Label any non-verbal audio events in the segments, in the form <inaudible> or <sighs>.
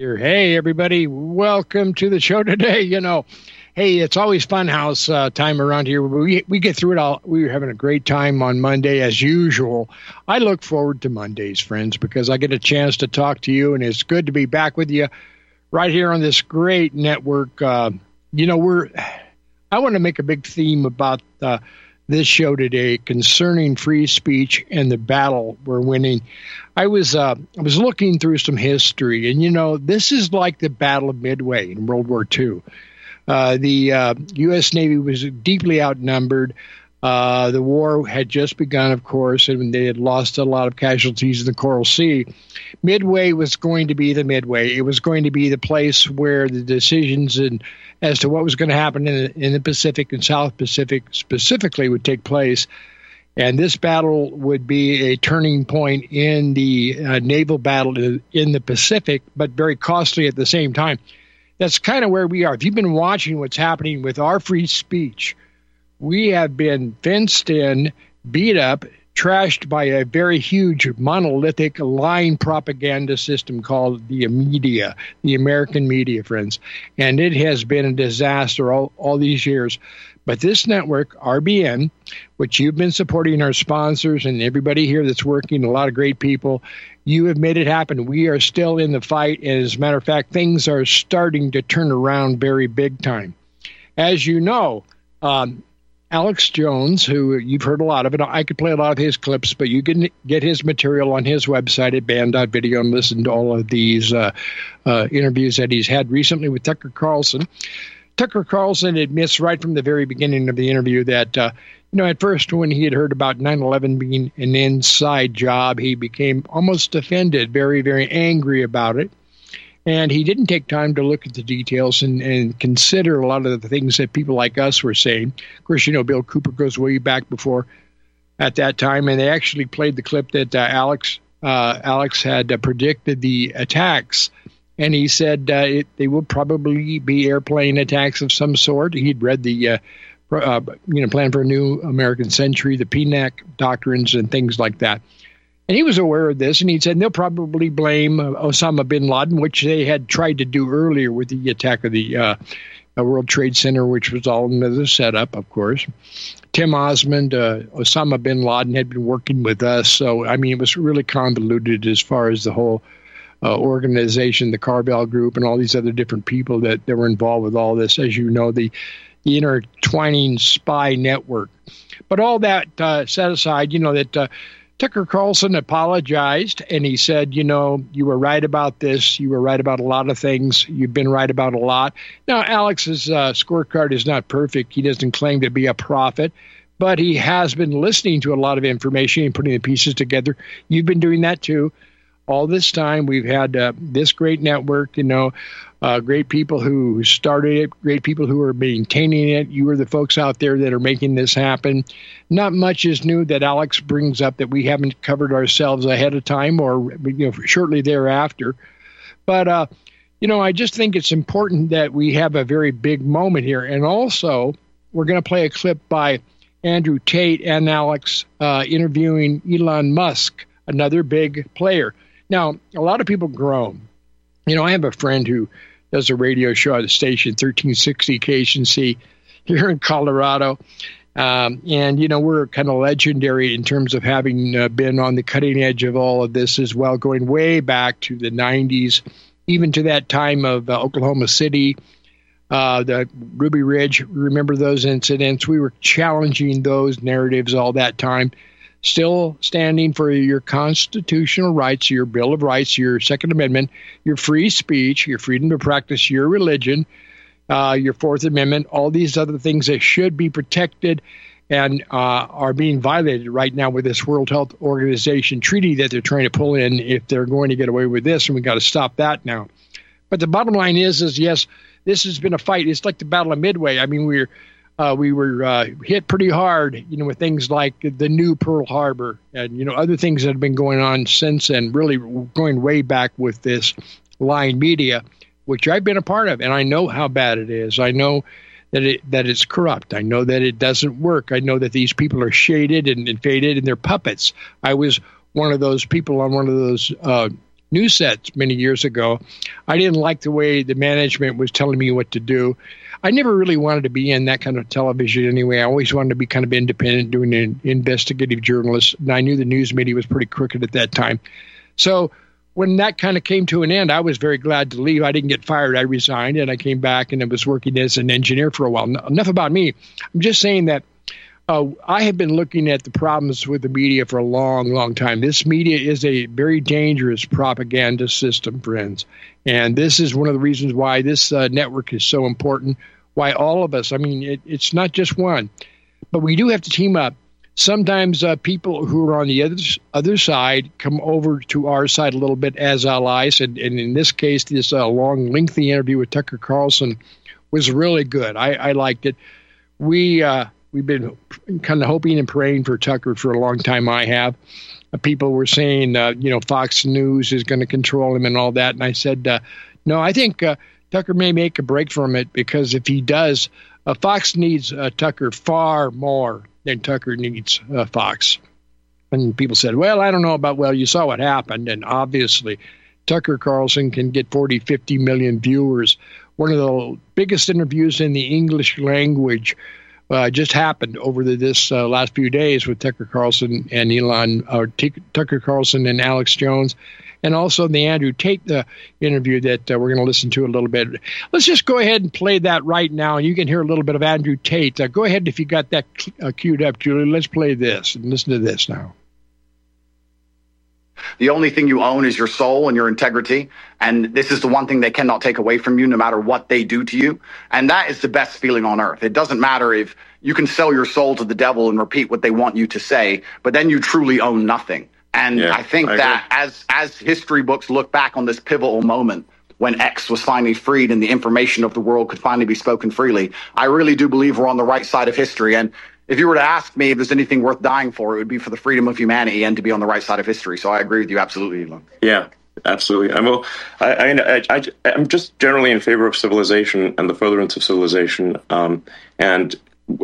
Here. Hey, everybody. Welcome to the show today. <laughs> You know, hey, it's always fun house uh, time around here. We, we get through it all. We were having a great time on Monday, as usual. I look forward to Mondays, friends, because I get a chance to talk to you, and it's good to be back with you right here on this great network. Uh, you know, we're, <sighs> I want to make a big theme about uh, this show today concerning free speech and the battle we're winning. I was uh, I was looking through some history, and you know this is like the Battle of Midway in World War II. Uh, the uh, U.S. Navy was deeply outnumbered. Uh, the war had just begun, of course, and they had lost a lot of casualties in the Coral Sea. Midway was going to be the Midway. It was going to be the place where the decisions as to what was going to happen in the, in the Pacific and South Pacific specifically would take place. And this battle would be a turning point in the uh, naval battle in the Pacific, but very costly at the same time. That's kind of where we are. If you've been watching what's happening with our free speech, we have been fenced in, beat up, trashed by a very huge monolithic line propaganda system called the media, the American media, friends. And it has been a disaster all, all these years. But this network, RBN, which you've been supporting our sponsors and everybody here that's working, a lot of great people, you have made it happen. We are still in the fight. And as a matter of fact, things are starting to turn around very big time. As you know, um, Alex Jones, who you've heard a lot of, and I could play a lot of his clips, but you can get his material on his website at band.video and listen to all of these uh, uh, interviews that he's had recently with Tucker Carlson. Tucker Carlson admits right from the very beginning of the interview that, uh, you know, at first when he had heard about 9 11 being an inside job, he became almost offended, very, very angry about it. And he didn't take time to look at the details and, and consider a lot of the things that people like us were saying. Of course, you know, Bill Cooper goes way back before at that time, and they actually played the clip that uh, Alex uh, Alex had uh, predicted the attacks, and he said uh, it, they will probably be airplane attacks of some sort. He'd read the uh, uh, you know plan for a new American century, the PNAC doctrines, and things like that. And he was aware of this, and he said they'll probably blame uh, Osama bin Laden, which they had tried to do earlier with the attack of the uh, World Trade Center, which was all another setup, of course. Tim Osman, uh, Osama bin Laden had been working with us, so I mean it was really convoluted as far as the whole uh, organization, the Carlyle Group, and all these other different people that, that were involved with all this. As you know, the, the intertwining spy network. But all that uh, set aside, you know that uh, Tucker Carlson apologized and he said, you know, you were right about this. You were right about a lot of things. You've been right about a lot. Now, Alex's uh, scorecard is not perfect. He doesn't claim to be a prophet, but he has been listening to a lot of information and putting the pieces together. You've been doing that too. All this time, we've had uh, this great network, you know, uh, great people who started it, great people who are maintaining it. You are the folks out there that are making this happen. Not much is new that Alex brings up that we haven't covered ourselves ahead of time or you know shortly thereafter. But uh, you know, I just think it's important that we have a very big moment here, and also we're going to play a clip by Andrew Tate and Alex uh, interviewing Elon Musk, another big player. Now, a lot of people groan. You know, I have a friend who does a radio show at the station 1360 KHNC here in Colorado. Um, and, you know, we're kind of legendary in terms of having uh, been on the cutting edge of all of this as well, going way back to the 90s, even to that time of uh, Oklahoma City, uh, the Ruby Ridge. Remember those incidents? We were challenging those narratives all that time still standing for your constitutional rights, your Bill of Rights, your Second Amendment, your free speech, your freedom to practice your religion, uh, your Fourth Amendment, all these other things that should be protected and uh, are being violated right now with this World Health Organization treaty that they're trying to pull in if they're going to get away with this, and we got to stop that now. But the bottom line is, is yes, this has been a fight. It's like the Battle of Midway. I mean, we're uh, we were uh, hit pretty hard, you know, with things like the new Pearl Harbor and you know other things that have been going on since and Really going way back with this lying media, which I've been a part of, and I know how bad it is. I know that it that it's corrupt. I know that it doesn't work. I know that these people are shaded and, and faded, and they're puppets. I was one of those people on one of those uh, news sets many years ago. I didn't like the way the management was telling me what to do. I never really wanted to be in that kind of television anyway. I always wanted to be kind of independent, doing an investigative journalist. And I knew the news media was pretty crooked at that time. So when that kind of came to an end, I was very glad to leave. I didn't get fired. I resigned and I came back and I was working as an engineer for a while. Enough about me. I'm just saying that uh, I have been looking at the problems with the media for a long, long time. This media is a very dangerous propaganda system, friends. And this is one of the reasons why this uh, network is so important. Why all of us, I mean, it, it's not just one, but we do have to team up. Sometimes uh, people who are on the other, other side come over to our side a little bit as allies. And, and in this case, this uh, long, lengthy interview with Tucker Carlson was really good. I, I liked it. We, uh, we've been kind of hoping and praying for Tucker for a long time. I have. Uh, people were saying, uh, you know, Fox News is going to control him and all that, and I said, uh, no, I think uh, Tucker may make a break from it because if he does, uh, Fox needs uh, Tucker far more than Tucker needs Fox. And people said, well, I don't know about, well, you saw what happened, and obviously. Tucker Carlson can get 40, 50 million viewers. One of the biggest interviews in the English language uh, just happened over the, this uh, last few days with Tucker Carlson and Elon, or T- Tucker Carlson and Alex Jones, and also the Andrew Tate the interview that uh, we're going to listen to a little bit. Let's just go ahead and play that right now, and you can hear a little bit of Andrew Tate. Uh, go ahead if you got that uh, queued up, Julie. Let's play this and listen to this now. The only thing you own is your soul and your integrity. And this is the one thing they cannot take away from you, no matter what they do to you. And that is the best feeling on earth. It doesn't matter if you can sell your soul to the devil and repeat what they want you to say, but then you truly own nothing. And yeah, I think I that as as history books look back on this pivotal moment when X was finally freed and the information of the world could finally be spoken freely, I really do believe we're on the right side of history. And if you were to ask me if there's anything worth dying for, it would be for the freedom of humanity and to be on the right side of history. So I agree with you absolutely, Elon. Yeah, absolutely. I'm I, I, I, am just generally in favor of civilization and the furtherance of civilization. Um, and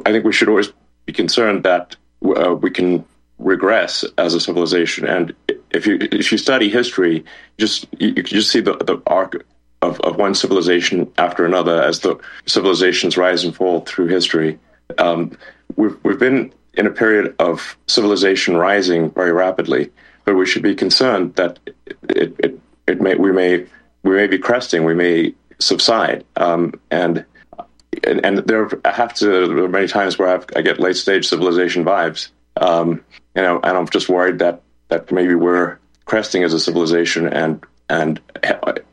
I think we should always be concerned that uh, we can regress as a civilization. And if you if you study history, just you, just see the, the arc of, of one civilization after another as the civilizations rise and fall through history. Um, we've we've been in a period of civilization rising very rapidly, but we should be concerned that it it, it may we may we may be cresting, we may subside, um, and, and and there I have to there are many times where I've, i get late stage civilization vibes, um, you know, and I'm just worried that that maybe we're cresting as a civilization and and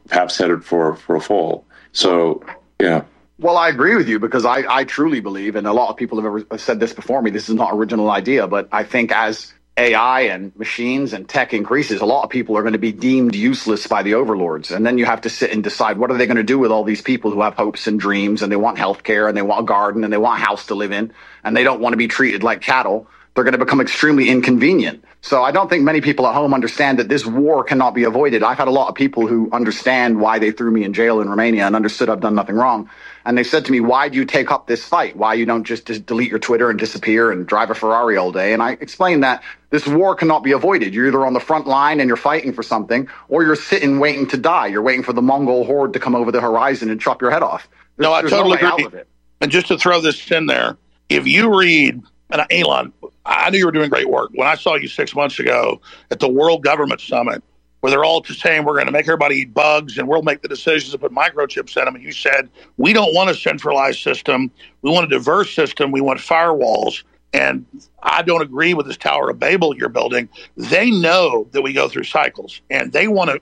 perhaps headed for for a fall. So yeah. Well, I agree with you because I, I truly believe, and a lot of people have ever said this before me. This is not original idea, but I think as AI and machines and tech increases, a lot of people are going to be deemed useless by the overlords. And then you have to sit and decide what are they going to do with all these people who have hopes and dreams and they want healthcare and they want a garden and they want a house to live in and they don't want to be treated like cattle. They're going to become extremely inconvenient. So I don't think many people at home understand that this war cannot be avoided. I've had a lot of people who understand why they threw me in jail in Romania and understood I've done nothing wrong. And they said to me, why do you take up this fight? Why you don't just, just delete your Twitter and disappear and drive a Ferrari all day? And I explained that this war cannot be avoided. You're either on the front line and you're fighting for something, or you're sitting waiting to die. You're waiting for the Mongol horde to come over the horizon and chop your head off. There's, no, I totally no agree. And just to throw this in there, if you read, and Elon, I knew you were doing great work. When I saw you six months ago at the World Government Summit, where they're all just saying we're going to make everybody eat bugs and we'll make the decisions to put microchips in them. And you said, we don't want a centralized system. We want a diverse system. We want firewalls. And I don't agree with this Tower of Babel you're building. They know that we go through cycles and they want to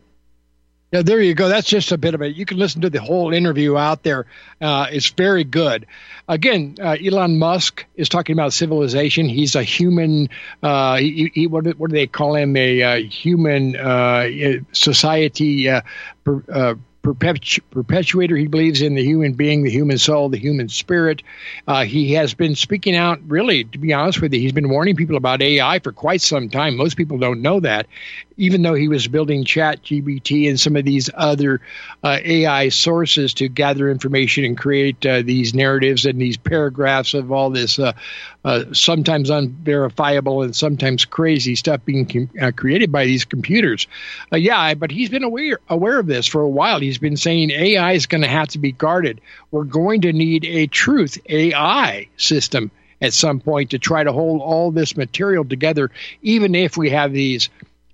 yeah, there you go. That's just a bit of it. You can listen to the whole interview out there. Uh, it's very good. Again, uh, Elon Musk is talking about civilization. He's a human. Uh, he, he, what, do, what, do, they call him? A uh, human uh, society uh, per, perpetu- perpetuator. He believes in the human being, the human soul, the human spirit. Uh, he has been speaking out, really, to be honest with you, he's been warning people about AI for quite some time. Most people don't know that. Even though he was building Chat GBT and some of these other uh, AI sources to gather information and create uh, these narratives and these paragraphs of all this uh, uh, sometimes unverifiable and sometimes crazy stuff being com- uh, created by these computers. Yeah, but he's been aware aware of this for a while. He's been saying AI is going to have to be guarded. We're going to need a truth AI system at some point to try to hold all this material together, even if we have these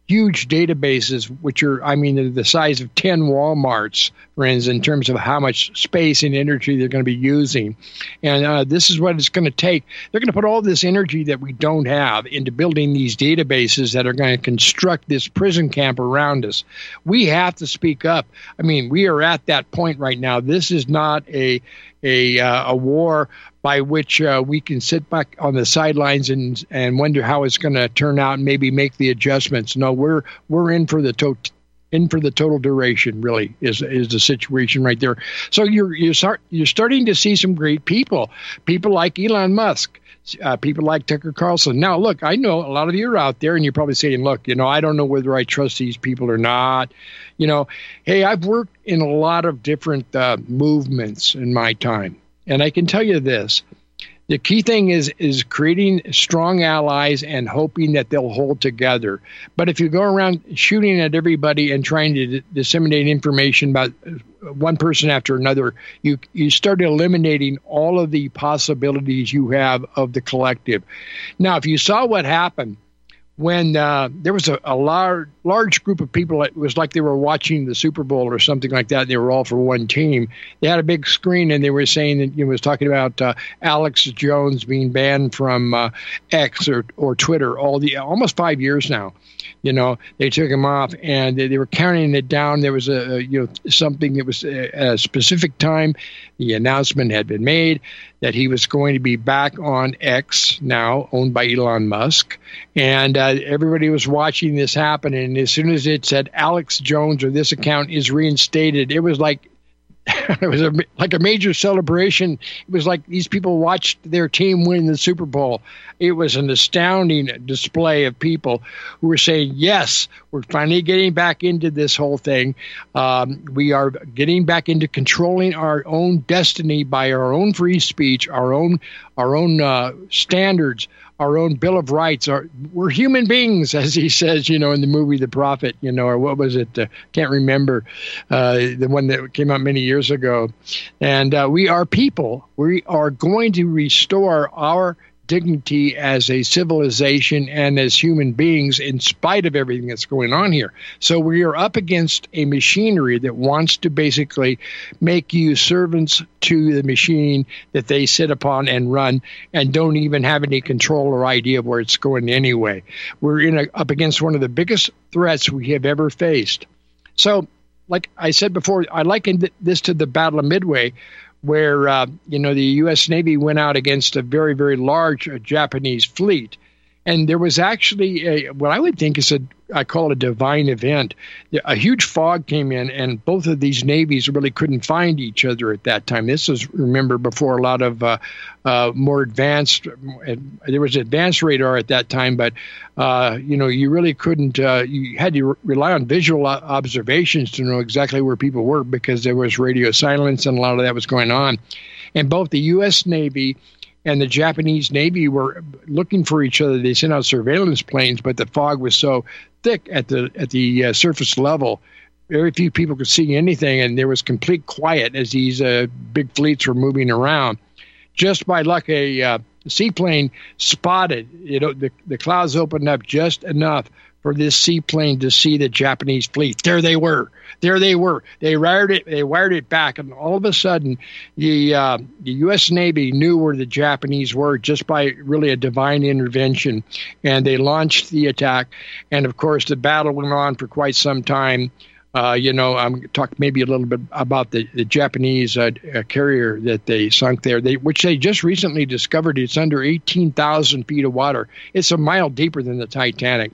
huge databases, which are, I mean, the size of 10 Walmarts, for instance, in terms of how much space and energy they're going to be using. And uh, this is what it's going to take. They're going to put all this energy that we don't have into building these databases that are going to construct this prison camp around us. We have to speak up. I mean, we are at that point right now. This is not a a, uh, a war by which uh, we can sit back on the sidelines and and wonder how it's going to turn out and maybe make the adjustments. No, we're we're in for the total in for the total duration. Really, is is the situation right there. So you're you start you're starting to see some great people, people like Elon Musk. Uh, people like Tucker Carlson. Now, look, I know a lot of you are out there, and you're probably saying, "Look, you know, I don't know whether I trust these people or not." You know, hey, I've worked in a lot of different uh, movements in my time and I can tell you this the key thing is is creating strong allies and hoping that they'll hold together. But if you go around shooting at everybody and trying to d- disseminate information about uh, one person after another, you you start eliminating all of the possibilities you have of the collective. Now, if you saw what happened when uh, there was a, a, large large group of people. It was like they were watching the Super Bowl or something like that. And they were all for one team. They had a big screen and they were saying that it was talking about uh, Alex Jones being banned from uh, X or, or Twitter all the almost five years now. You know, they took him off and they, they were counting it down. There was a, you know something that was a, a specific time. The announcement had been made that he was going to be back on X now, owned by Elon Musk, and uh, everybody was watching this happen. And as soon as it said Alex Jones or this account is reinstated, it was like <laughs> it was a, like a major celebration. It was like these people watched their team win the Super Bowl. It was an astounding display of people who were saying, "Yes, we're finally getting back into this whole thing. Um, we are getting back into controlling our own destiny by our own free speech, our own our own uh, standards." Our own Bill of Rights. Our, we're human beings, as he says, you know, in the movie The Prophet, you know, or what was it? Uh, can't remember uh, the one that came out many years ago. And uh, we are people. We are going to restore our dignity as a civilization and as human beings in spite of everything that's going on here. So we are up against a machinery that wants to basically make you servants to the machine that they sit upon and run and don't even have any control or idea of where it's going anyway. We're in a, up against one of the biggest threats we have ever faced. So, like I said before, I likened this to the Battle of Midway, where uh, you know the U.S. Navy went out against a very very large uh, Japanese fleet, and there was actually a what I would think is a I call it a divine event. A huge fog came in, and both of these navies really couldn't find each other at that time. This was remember before a lot of uh, uh, more advanced. Uh, there was advanced radar at that time, but uh, you know you really couldn't. Uh, you had to rely on visual observations to know exactly where people were because there was radio silence and a lot of that was going on. And both the U.S. Navy and the Japanese Navy were looking for each other. They sent out surveillance planes, but the fog was so thick at the at the uh, surface level. Very few people could see anything, and there was complete quiet as these uh, big fleets were moving around. Just by luck, a uh, seaplane spotted. You know, the the clouds opened up just enough for this seaplane to see the Japanese fleet. There they were. There they were. They wired it. They wired it back, and all of a sudden, the uh, the U.S. Navy knew where the Japanese were just by really a divine intervention, and they launched the attack. And of course, the battle went on for quite some time. Uh, you know, I'm talk maybe a little bit about the, the Japanese uh, uh, carrier that they sunk there, they, which they just recently discovered. It's under 18,000 feet of water. It's a mile deeper than the Titanic.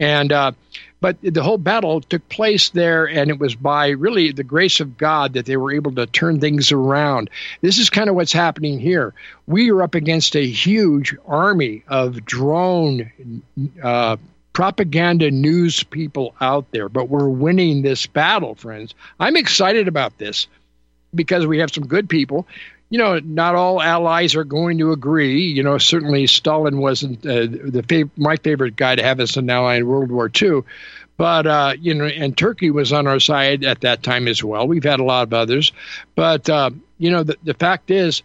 And uh, But the whole battle took place there, and it was by really the grace of God that they were able to turn things around. This is kind of what's happening here. We are up against a huge army of drone uh, propaganda news people out there, but we're winning this battle, friends. I'm excited about this because we have some good people. You know, not all allies are going to agree. You know, certainly Stalin wasn't uh, the fav- my favorite guy to have as an ally in World War II. But uh, you know, and Turkey was on our side at that time as well. We've had a lot of others, but uh, you know, the, the fact is,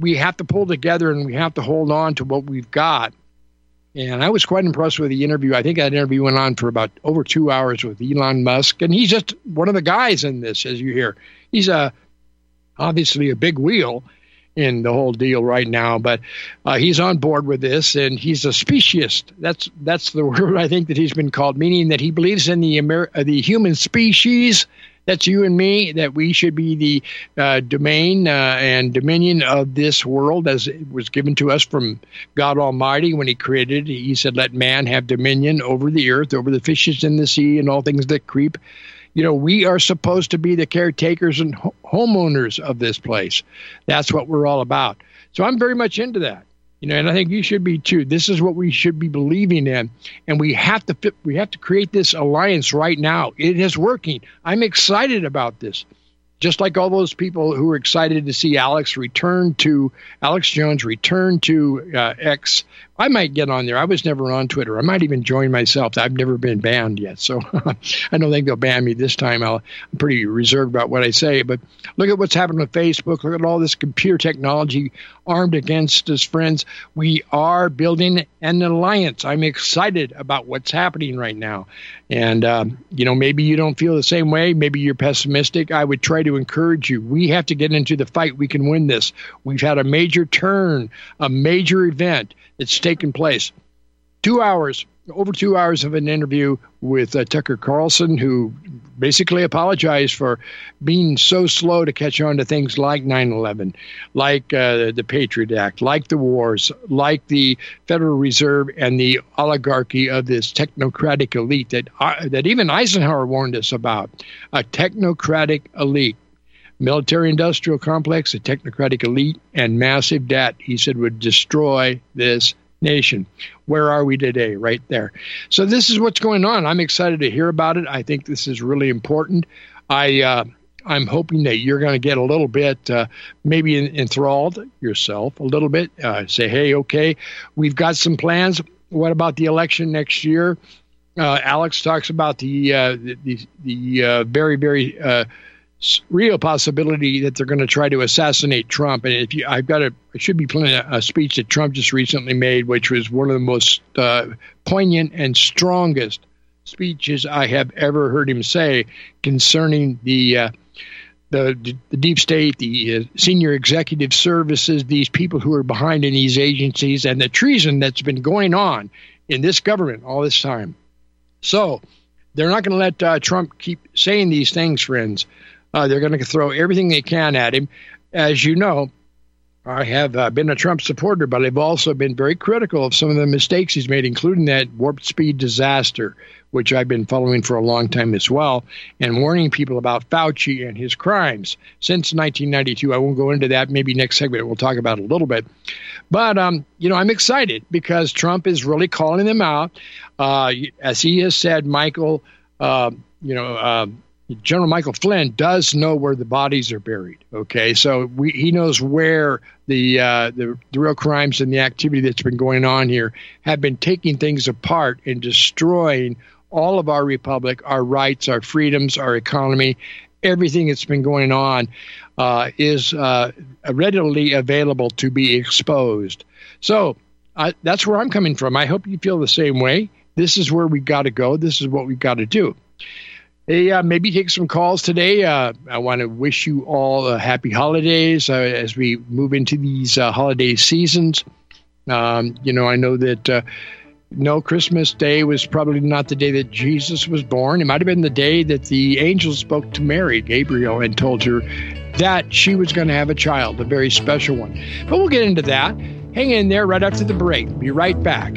we have to pull together and we have to hold on to what we've got and I was quite impressed with the interview. I think that interview went on for about over two hours with Elon Musk, and he's just one of the guys in this, as you hear. He's a obviously a big wheel in the whole deal right now, but uh, he's on board with this, and he's a speciesist. That's that's the <laughs> word I think that he's been called, meaning that he believes in the Amer- uh, the human species that's you and me, that we should be the uh, domain uh, and dominion of this world as it was given to us from God Almighty when He created. He said, Let man have dominion over the earth, over the fishes in the sea, and all things that creep. You know, we are supposed to be the caretakers and homeowners of this place. That's what we're all about. So I'm very much into that. You know, and I think you should be too. This is what we should be believing in, and we have to fit, we have to create this alliance right now. It is working. I'm excited about this just like all those people who were excited to see Alex return to Alex Jones return to uh, X. I might get on there. I was never on Twitter. I might even join myself. I've never been banned yet, so <laughs> I don't think they'll ban me this time. i am pretty reserved about what I say. But look at what's happened with Facebook. Look at all this computer technology armed against us, friends. We are building an alliance. I'm excited about what's happening right now. And, um, you know, maybe you don't feel the same way. Maybe you're pessimistic. I would try to encourage you. We have to get into the fight. We can win this. We've had a major turn, a major event that's taken place. Two hours over two hours of an interview with uh, Tucker Carlson, who basically apologized for being so slow to catch on to things like 9 11, like uh, the Patriot Act, like the wars, like the Federal Reserve and the oligarchy of this technocratic elite that, uh, that even Eisenhower warned us about a technocratic elite. Military industrial complex, a technocratic elite, and massive debt, he said, would destroy this nation. Where are we today? Right there. So this is what's going on. I'm excited to hear about it. I think this is really important. I uh, I'm hoping that you're going to get a little bit, uh, maybe enthralled yourself a little bit. Uh, say, hey, okay, we've got some plans. What about the election next year? Uh, Alex talks about the uh, the, the uh, very very real possibility that they're going to try to assassinate Trump. And if you, I've got a, I should be playing a, a speech that Trump just recently made, which was one of the most uh, poignant and strongest speeches I have ever heard him say concerning the. Uh, the, the deep state, the uh, senior executive services, these people who are behind in these agencies, and the treason that's been going on in this government all this time. So they're not going to let uh, Trump keep saying these things, friends. Uh, they're going to throw everything they can at him. As you know, I have uh, been a Trump supporter, but I've also been very critical of some of the mistakes he's made, including that warp speed disaster, which I've been following for a long time as well, and warning people about Fauci and his crimes since 1992. I won't go into that. Maybe next segment we'll talk about a little bit. But, um, you know, I'm excited because Trump is really calling them out. Uh, as he has said, Michael, uh, you know, uh, General Michael Flynn does know where the bodies are buried. Okay, so we, he knows where the, uh, the the real crimes and the activity that's been going on here have been taking things apart and destroying all of our republic, our rights, our freedoms, our economy, everything that's been going on uh, is uh, readily available to be exposed. So that's where I'm coming from. I hope you feel the same way. This is where we got to go. This is what we got to do. Hey, uh, maybe take some calls today. Uh, I want to wish you all uh, happy holidays uh, as we move into these uh, holiday seasons. Um, you know, I know that uh, no Christmas Day was probably not the day that Jesus was born. It might have been the day that the angel spoke to Mary, Gabriel, and told her that she was going to have a child, a very special one. But we'll get into that. Hang in there right after the break. Be right back.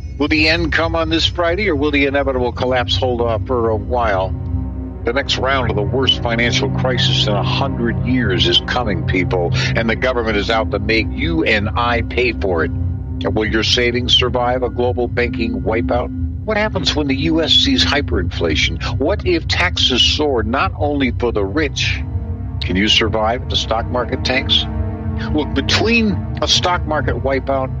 Will the end come on this Friday or will the inevitable collapse hold off for a while? The next round of the worst financial crisis in a hundred years is coming, people, and the government is out to make you and I pay for it. Will your savings survive a global banking wipeout? What happens when the U.S. sees hyperinflation? What if taxes soar not only for the rich? Can you survive if the stock market tanks? Look, between a stock market wipeout,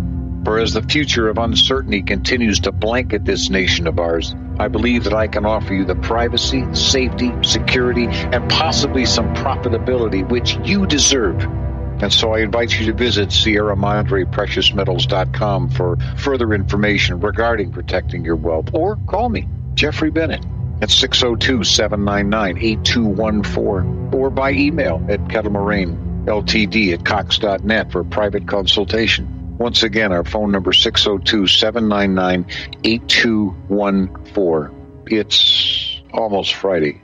For as the future of uncertainty continues to blanket this nation of ours, I believe that I can offer you the privacy, safety, security, and possibly some profitability which you deserve. And so I invite you to visit Sierra Madre PreciousMetals.com for further information regarding protecting your wealth or call me, Jeffrey Bennett, at 602 799 8214 or by email at kettlemoraine ltd at cox.net for private consultation. Once again, our phone number 602 799 8214. It's almost Friday.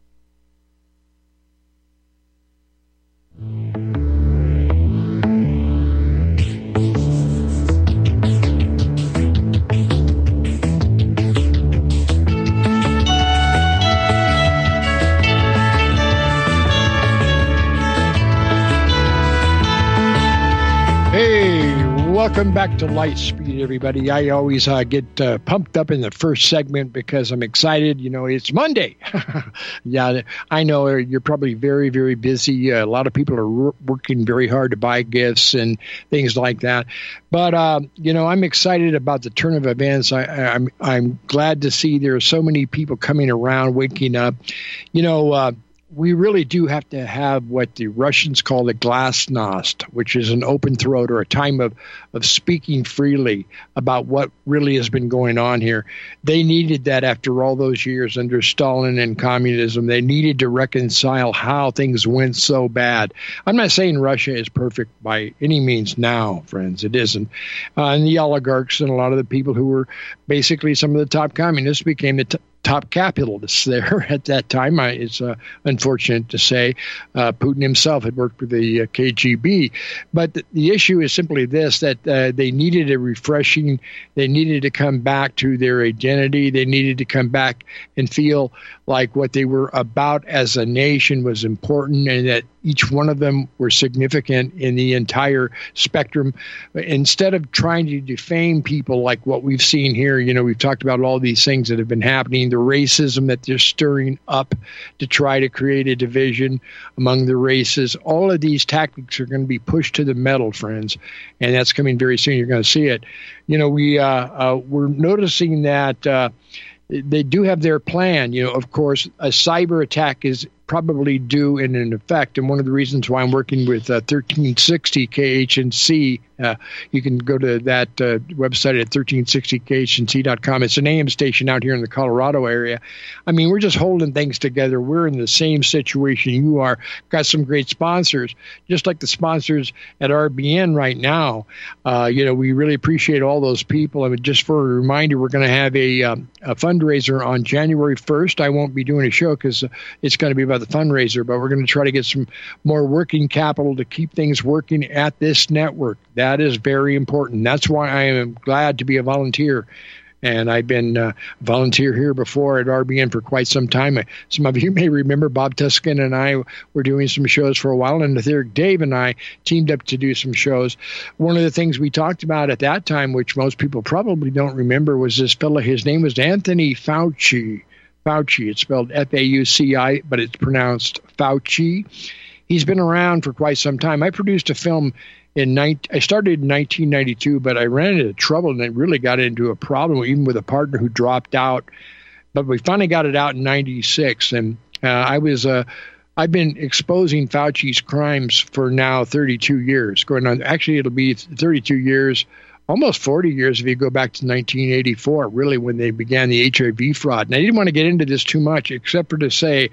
welcome back to Lightspeed, everybody. I always uh, get uh, pumped up in the first segment because I'm excited. You know, it's Monday. <laughs> yeah, I know you're probably very, very busy. Uh, a lot of people are working very hard to buy gifts and things like that. But uh, you know, I'm excited about the turn of events. I, I'm I'm glad to see there are so many people coming around, waking up. You know uh, we really do have to have what the Russians call the glasnost, which is an open throat or a time of, of speaking freely about what really has been going on here. They needed that after all those years under Stalin and communism. They needed to reconcile how things went so bad. I'm not saying Russia is perfect by any means now, friends. It isn't. Uh, and the oligarchs and a lot of the people who were basically some of the top communists became the t- top capitalists there <laughs> at that time. I, it's uh, unfortunate to say uh, Putin himself had worked with the uh, KGB. But the, the, issue is simply this that uh, they needed a refreshing, they needed to come back to their identity, they needed to come back and feel like what they were about as a nation was important and that each one of them were significant in the entire spectrum. Instead of trying to defame people like what we've seen here, you know, we've talked about all these things that have been happening, the racism that they're stirring up to try to create a division among the races. All of these tactics are going to be pushed to the metal, friends, and that's coming very soon. You're going to see it. You know, we uh, uh, we're noticing that. Uh, they do have their plan. You know, of course, a cyber attack is probably do in an effect. And one of the reasons why I'm working with uh, 1360 KHNC, uh, you can go to that uh, website at 1360khnc.com. It's an AM station out here in the Colorado area. I mean, we're just holding things together. We're in the same situation you are. Got some great sponsors, just like the sponsors at RBN right now. Uh, you know, we really appreciate all those people. I mean, just for a reminder, we're going to have a, um, a fundraiser on January 1st. I won't be doing a show because it's going to be about the fundraiser, but we're going to try to get some more working capital to keep things working at this network. That is very important. That's why I am glad to be a volunteer. And I've been uh, volunteer here before at RBN for quite some time. Some of you may remember Bob Tuscan and I were doing some shows for a while, and the Dave and I teamed up to do some shows. One of the things we talked about at that time, which most people probably don't remember, was this fellow. His name was Anthony Fauci. Fauci. It's spelled F A U C I, but it's pronounced Fauci. He's been around for quite some time. I produced a film in 19, I started in 1992, but I ran into trouble and it really got into a problem, even with a partner who dropped out. But we finally got it out in 96. And uh, I was, uh, I've been exposing Fauci's crimes for now 32 years. Going on, actually, it'll be 32 years almost 40 years if you go back to 1984, really when they began the HIV fraud. And I didn't want to get into this too much, except for to say,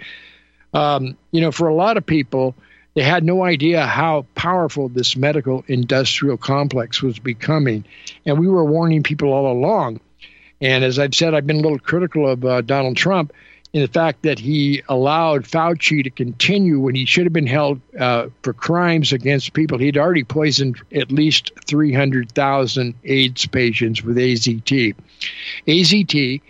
um, you know, for a lot of people, they had no idea how powerful this medical industrial complex was becoming. And we were warning people all along. And as I've said, I've been a little critical of uh, Donald Trump in the fact that he allowed Fauci to continue when he should have been held uh, for crimes against people. He'd already poisoned at least 300,000 AIDS patients with AZT. AZT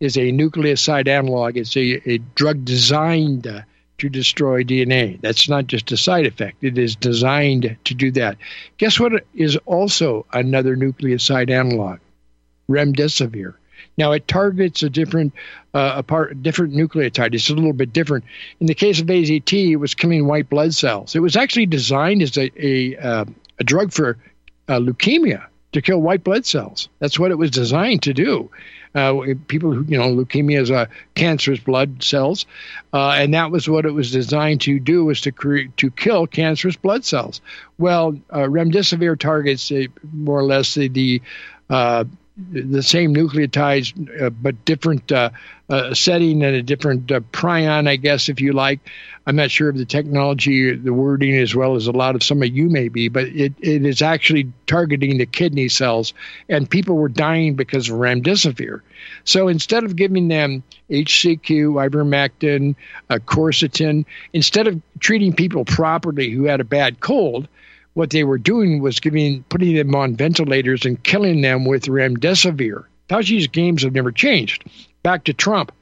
is a nucleoside analog, it's a, a drug designed to destroy DNA. That's not just a side effect, it is designed to do that. Guess what is also another nucleoside analog? Remdesivir. Now it targets a different uh, a part different nucleotide. It's a little bit different. In the case of AZT, it was killing white blood cells. It was actually designed as a a, uh, a drug for uh, leukemia to kill white blood cells. That's what it was designed to do. Uh, people who you know leukemia is a uh, cancerous blood cells, uh, and that was what it was designed to do was to create to kill cancerous blood cells. Well, uh, remdesivir targets more or less the, the the same nucleotides, uh, but different uh, uh, setting and a different uh, prion, I guess, if you like. I'm not sure of the technology, the wording, as well as a lot of some of you may be, but it, it is actually targeting the kidney cells, and people were dying because of remdesivir. So instead of giving them HCQ, ivermectin, uh, quercetin, instead of treating people properly who had a bad cold, what they were doing was giving putting them on ventilators and killing them with remdesivir. Fauci's games have never changed. Back to Trump.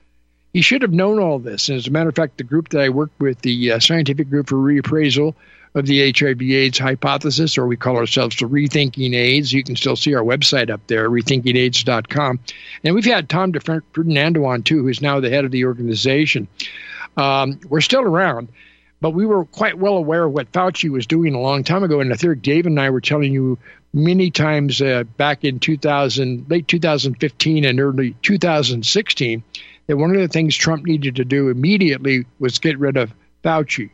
He should have known all this. And as a matter of fact, the group that I work with, the uh, Scientific Group for Reappraisal of the HIV/AIDS hypothesis, or we call ourselves the Rethinking AIDS. You can still see our website up there, rethinkingaids.com. And we've had Tom DiFerdinando on too, who's now the head of the organization. Um, we're still around. But we were quite well aware of what Fauci was doing a long time ago. And I think Dave and I were telling you many times uh, back in 2000, late 2015 and early 2016, that one of the things Trump needed to do immediately was get rid of Fauci.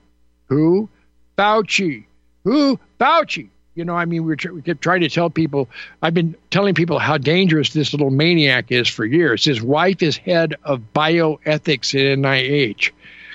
Who? Fauci. Who? Fauci. You know, I mean, we, we kept trying to tell people, I've been telling people how dangerous this little maniac is for years. His wife is head of bioethics at NIH,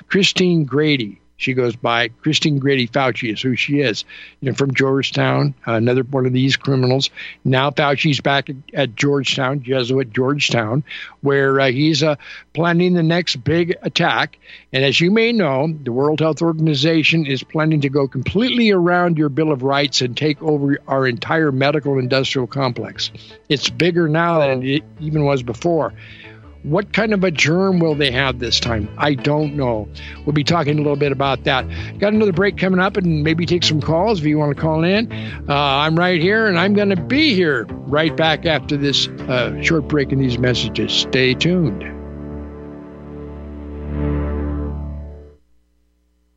Christine Grady she goes by. Christine Grady Fauci is who she is. You know, from Georgetown, uh, another one of these criminals. Now Fauci's back at, Georgetown, Jesuit Georgetown, where uh, he's uh, planning the next big attack. And as you may know, the World Health Organization is planning to go completely around your Bill of Rights and take over our entire medical industrial complex. It's bigger now than it even was before. What kind of a germ will they have this time? I don't know. We'll be talking a little bit about that. Got another break coming up and maybe take some calls if you want to call in. Uh, I'm right here and I'm going to be here right back after this uh, short break in these messages. Stay tuned.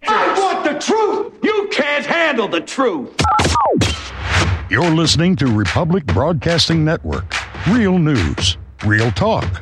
I want the truth. You can't handle the truth. You're listening to Republic Broadcasting Network. Real news, real talk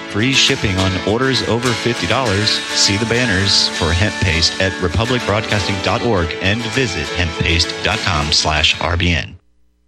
Free shipping on orders over $50. See the banners for hemp paste at republicbroadcasting.org and visit hemppaste.com slash RBN.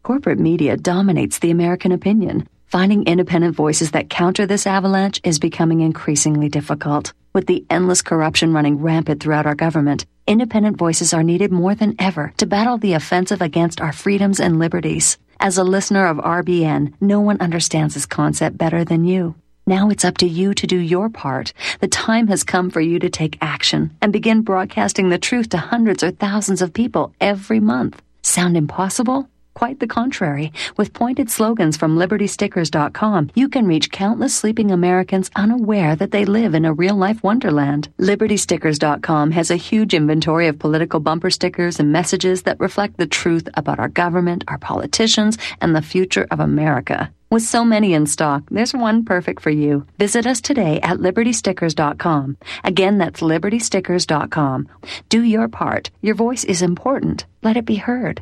Corporate media dominates the American opinion. Finding independent voices that counter this avalanche is becoming increasingly difficult. With the endless corruption running rampant throughout our government, independent voices are needed more than ever to battle the offensive against our freedoms and liberties. As a listener of RBN, no one understands this concept better than you. Now it's up to you to do your part. The time has come for you to take action and begin broadcasting the truth to hundreds or thousands of people every month. Sound impossible? Quite the contrary. With pointed slogans from libertystickers.com, you can reach countless sleeping Americans unaware that they live in a real life wonderland. Libertystickers.com has a huge inventory of political bumper stickers and messages that reflect the truth about our government, our politicians, and the future of America. With so many in stock, there's one perfect for you. Visit us today at libertystickers.com. Again, that's libertystickers.com. Do your part. Your voice is important. Let it be heard.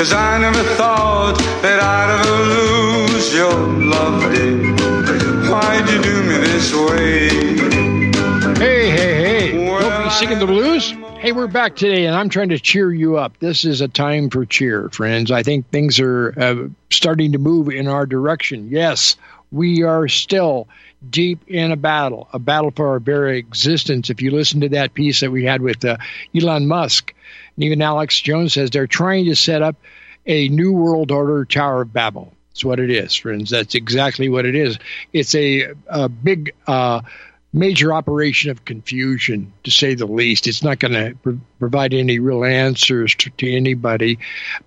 cause I never thought that I'd ever lose your love. Why'd you do me this way? Hey, hey, hey. Hope you singing the blues? Hey, we're back today, and I'm trying to cheer you up. This is a time for cheer, friends. I think things are uh, starting to move in our direction. Yes, we are still deep in a battle, a battle for our very existence. If you listen to that piece that we had with uh, Elon Musk, and even Alex Jones says they're trying to set up a new world order Tower of Babel. That's what it is, friends. That's exactly what it is. It's a, a big, uh, major operation of confusion, to say the least. It's not going to pro- provide any real answers to, to anybody,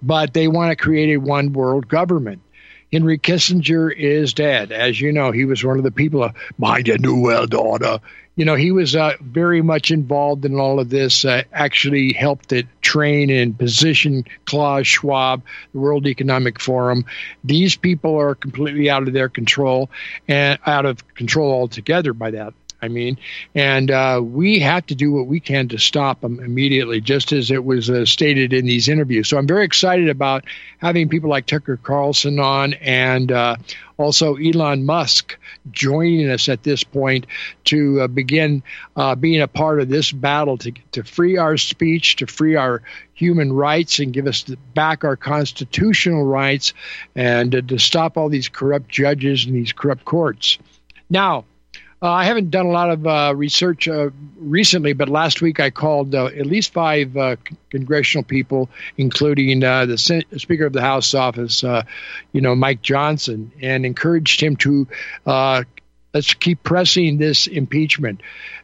but they want to create a one world government. Henry Kissinger is dead. As you know, he was one of the people behind the New World Order. You know, he was uh, very much involved in all of this, uh, actually helped it train and position Klaus Schwab, the World Economic Forum. These people are completely out of their control and out of control altogether by that. I mean, and uh, we have to do what we can to stop them immediately, just as it was uh, stated in these interviews. So I'm very excited about having people like Tucker Carlson on and uh, also Elon Musk joining us at this point to uh, begin uh, being a part of this battle to, to free our speech, to free our human rights, and give us back our constitutional rights, and to stop all these corrupt judges and these corrupt courts. Now, Uh, I haven't done a lot of uh, research uh, recently, but last week I called uh, at least five uh, congressional people, including uh, the Sen- Speaker of the House office, you know, Mike Johnson, and encouraged him to let's keep pressing this impeachment.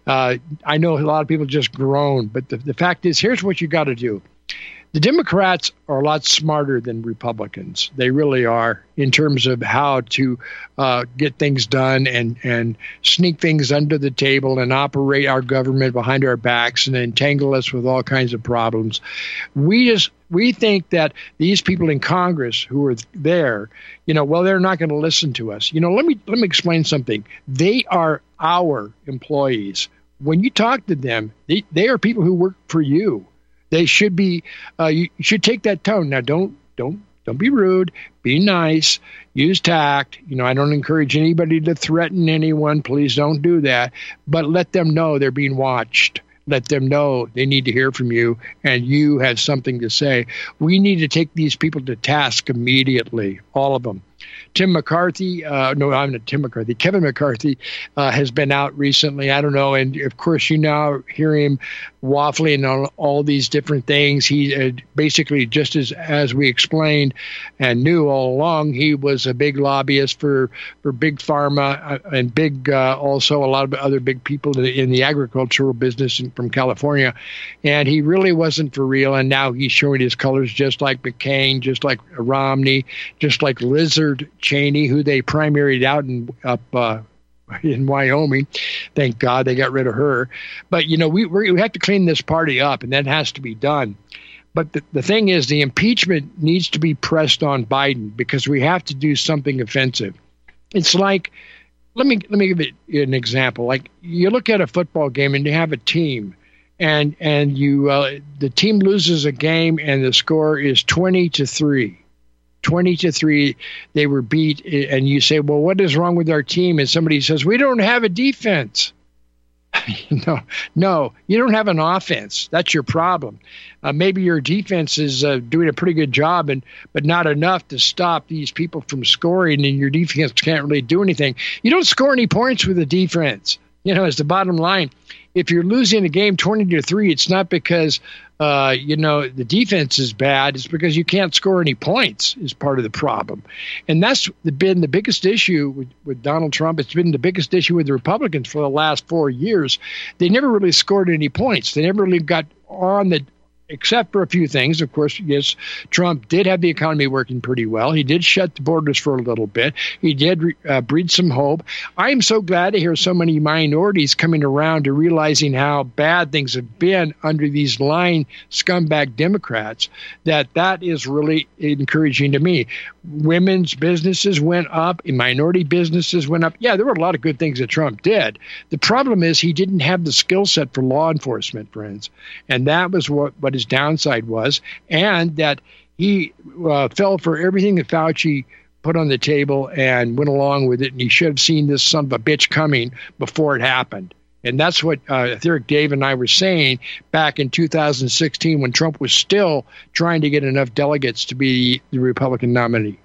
I know a lot of people just groan, but the, the fact is, here's what you got to do the Democrats are a lot smarter than Republicans. They really are in terms of how to uh, get things done and, and sneak things under the table and operate our government behind our backs and entangle us with all kinds of problems. We just we think that these people in Congress who are there, you know, well, they're not going to listen to us. You know, let me let me explain something. They are our employees. When you talk to them, they, they are people who work for you they should be. Uh, you should take that tone. Now, don't don't don't be rude. Be nice. Use tact. You know, I don't encourage anybody to threaten anyone. Please don't do that. But let them know they're being watched. Let them know they need to hear from you and you have something to say. We need to take these people to task immediately, all of them. Tim McCarthy, uh, no, I'm not Tim McCarthy. Kevin McCarthy uh, has been out recently. I don't know, and of course you now hear him waffling on all these different things. He uh, basically, just as as we explained and knew all along, he was a big lobbyist for for big pharma uh, and big uh, also a lot of other big people in the agricultural business from California, and he really wasn't for real. And now he's showing his colors, just like McCain, just like Romney, just like Lizard Cheney, who they primaried out in up uh, in Wyoming. Thank God they got rid of her. But you know, we we have to clean this party up, and that has to be done. But the, the thing is, the impeachment needs to be pressed on Biden because we have to do something offensive. It's like, let me let me give it an example. Like you look at a football game and you have a team, and and you uh, the team loses a game and the score is twenty to three 20 to 3 they were beat and you say well what is wrong with our team? And somebody says we don't have a defense. <laughs> No no you don't have an offense. That's your problem. Uh, maybe your defense is uh, doing a pretty good job and but not enough to stop these people from scoring and your defense can't really do anything. You don't score any points with a defense you know, is the bottom line. If you're losing a game 20 to 3, it's not because, uh, you know, the defense is bad. It's because you can't score any points, is part of the problem. And that's been the biggest issue with, with Donald Trump. It's been the biggest issue with the Republicans for the last four years. They never really scored any points, they never really got on the except for a few things. Of course, yes, Trump did have the economy working pretty well. He did shut the borders for a little bit. He did uh, breed some hope. I'm so glad to hear so many minorities coming around to realizing how bad things have been under these lying scumbag Democrats. That that is really encouraging to me. Women's businesses went up, minority businesses went up. Yeah, there were a lot of good things that Trump did. The problem is he didn't have the skill set for law enforcement, friends, and that was what what his downside was, and that he uh, fell for everything that Fauci put on the table and went along with it. And he should have seen this son of a bitch coming before it happened. And that's what uh, Eric Dave and I were saying back in 2016 when Trump was still trying to get enough delegates to be the Republican nominee.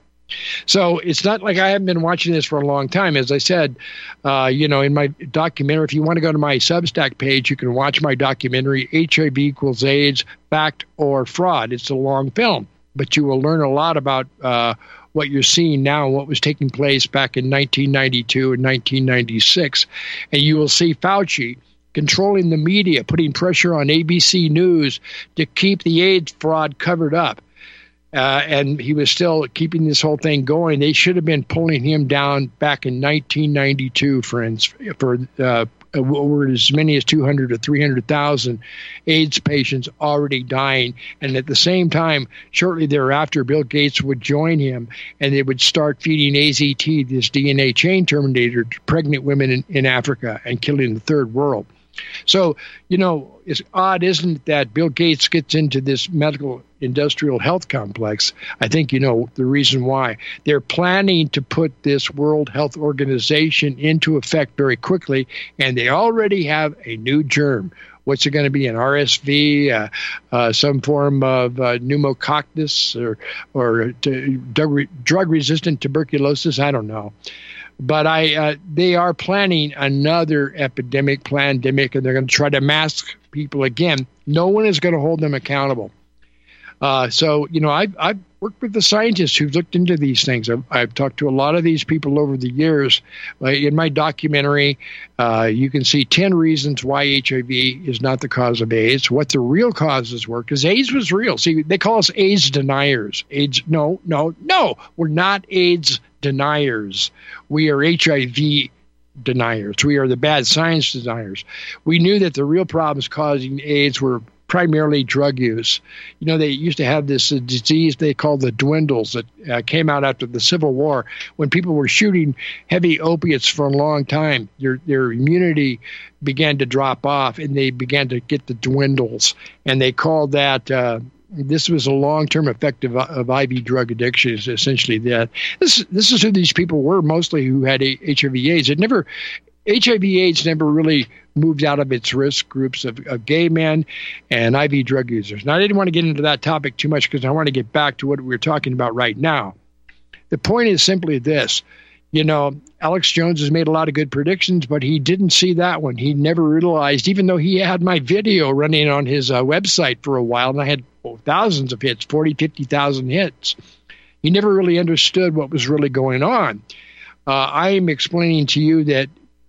So it's not like I haven't been watching this for a long time. As I said, uh, you know, in my documentary, if you want to go to my Substack page, you can watch my documentary, HIV equals AIDS, Fact or Fraud. It's a long film, but you will learn a lot about uh, what you're seeing now what was taking place back in 1992 and 1996. And you will see Fauci controlling the media, putting pressure on ABC News to keep the AIDS fraud covered up uh, and he was still keeping this whole thing going. They should have been pulling him down back in 1992, friends, for uh, were as many as 200 to 300,000 AIDS patients already dying. And at the same time, shortly thereafter, Bill Gates would join him and they would start feeding AZT, this DNA chain terminator, to pregnant women in, in Africa and killing the third world. So, you know, it's odd, isn't it, that Bill Gates gets into this medical industrial health complex? I think you know the reason why. They're planning to put this World Health Organization into effect very quickly, and they already have a new germ. What's it going to be? An RSV, uh, uh, some form of uh, pneumococcus, or or drug resistant tuberculosis? I don't know. But I, uh, they are planning another epidemic, pandemic, and they're going to try to mask people again. No one is going to hold them accountable. Uh, so, you know, I've, I've worked with the scientists who've looked into these things. I've, I've talked to a lot of these people over the years. Uh, in my documentary, uh, you can see 10 reasons why HIV is not the cause of AIDS, what the real causes were, because AIDS was real. See, they call us AIDS deniers. AIDS, no, no, no, we're not AIDS deniers. We are HIV deniers. We are the bad science deniers. We knew that the real problems causing AIDS were primarily drug use. You know, they used to have this uh, disease they called the dwindles that uh, came out after the Civil War when people were shooting heavy opiates for a long time. Their their immunity began to drop off, and they began to get the dwindles, and they called that. Uh, this was a long-term effect of, of IV drug addiction. Is essentially that. This this is who these people were mostly who had HIV/AIDS. It never HIV/AIDS never really moved out of its risk groups of, of, gay men and IV drug users. Now, I didn't want to get into that topic too much because I want to get back to what we're talking about right now. The point is simply this. You know, Alex Jones has made a lot of good predictions, but he didn't see that one. He never realized, even though he had my video running on his uh, website for a while, and I had oh, thousands of hits 40, 50,000 hits. He never really understood what was really going on. Uh, I am explaining to you that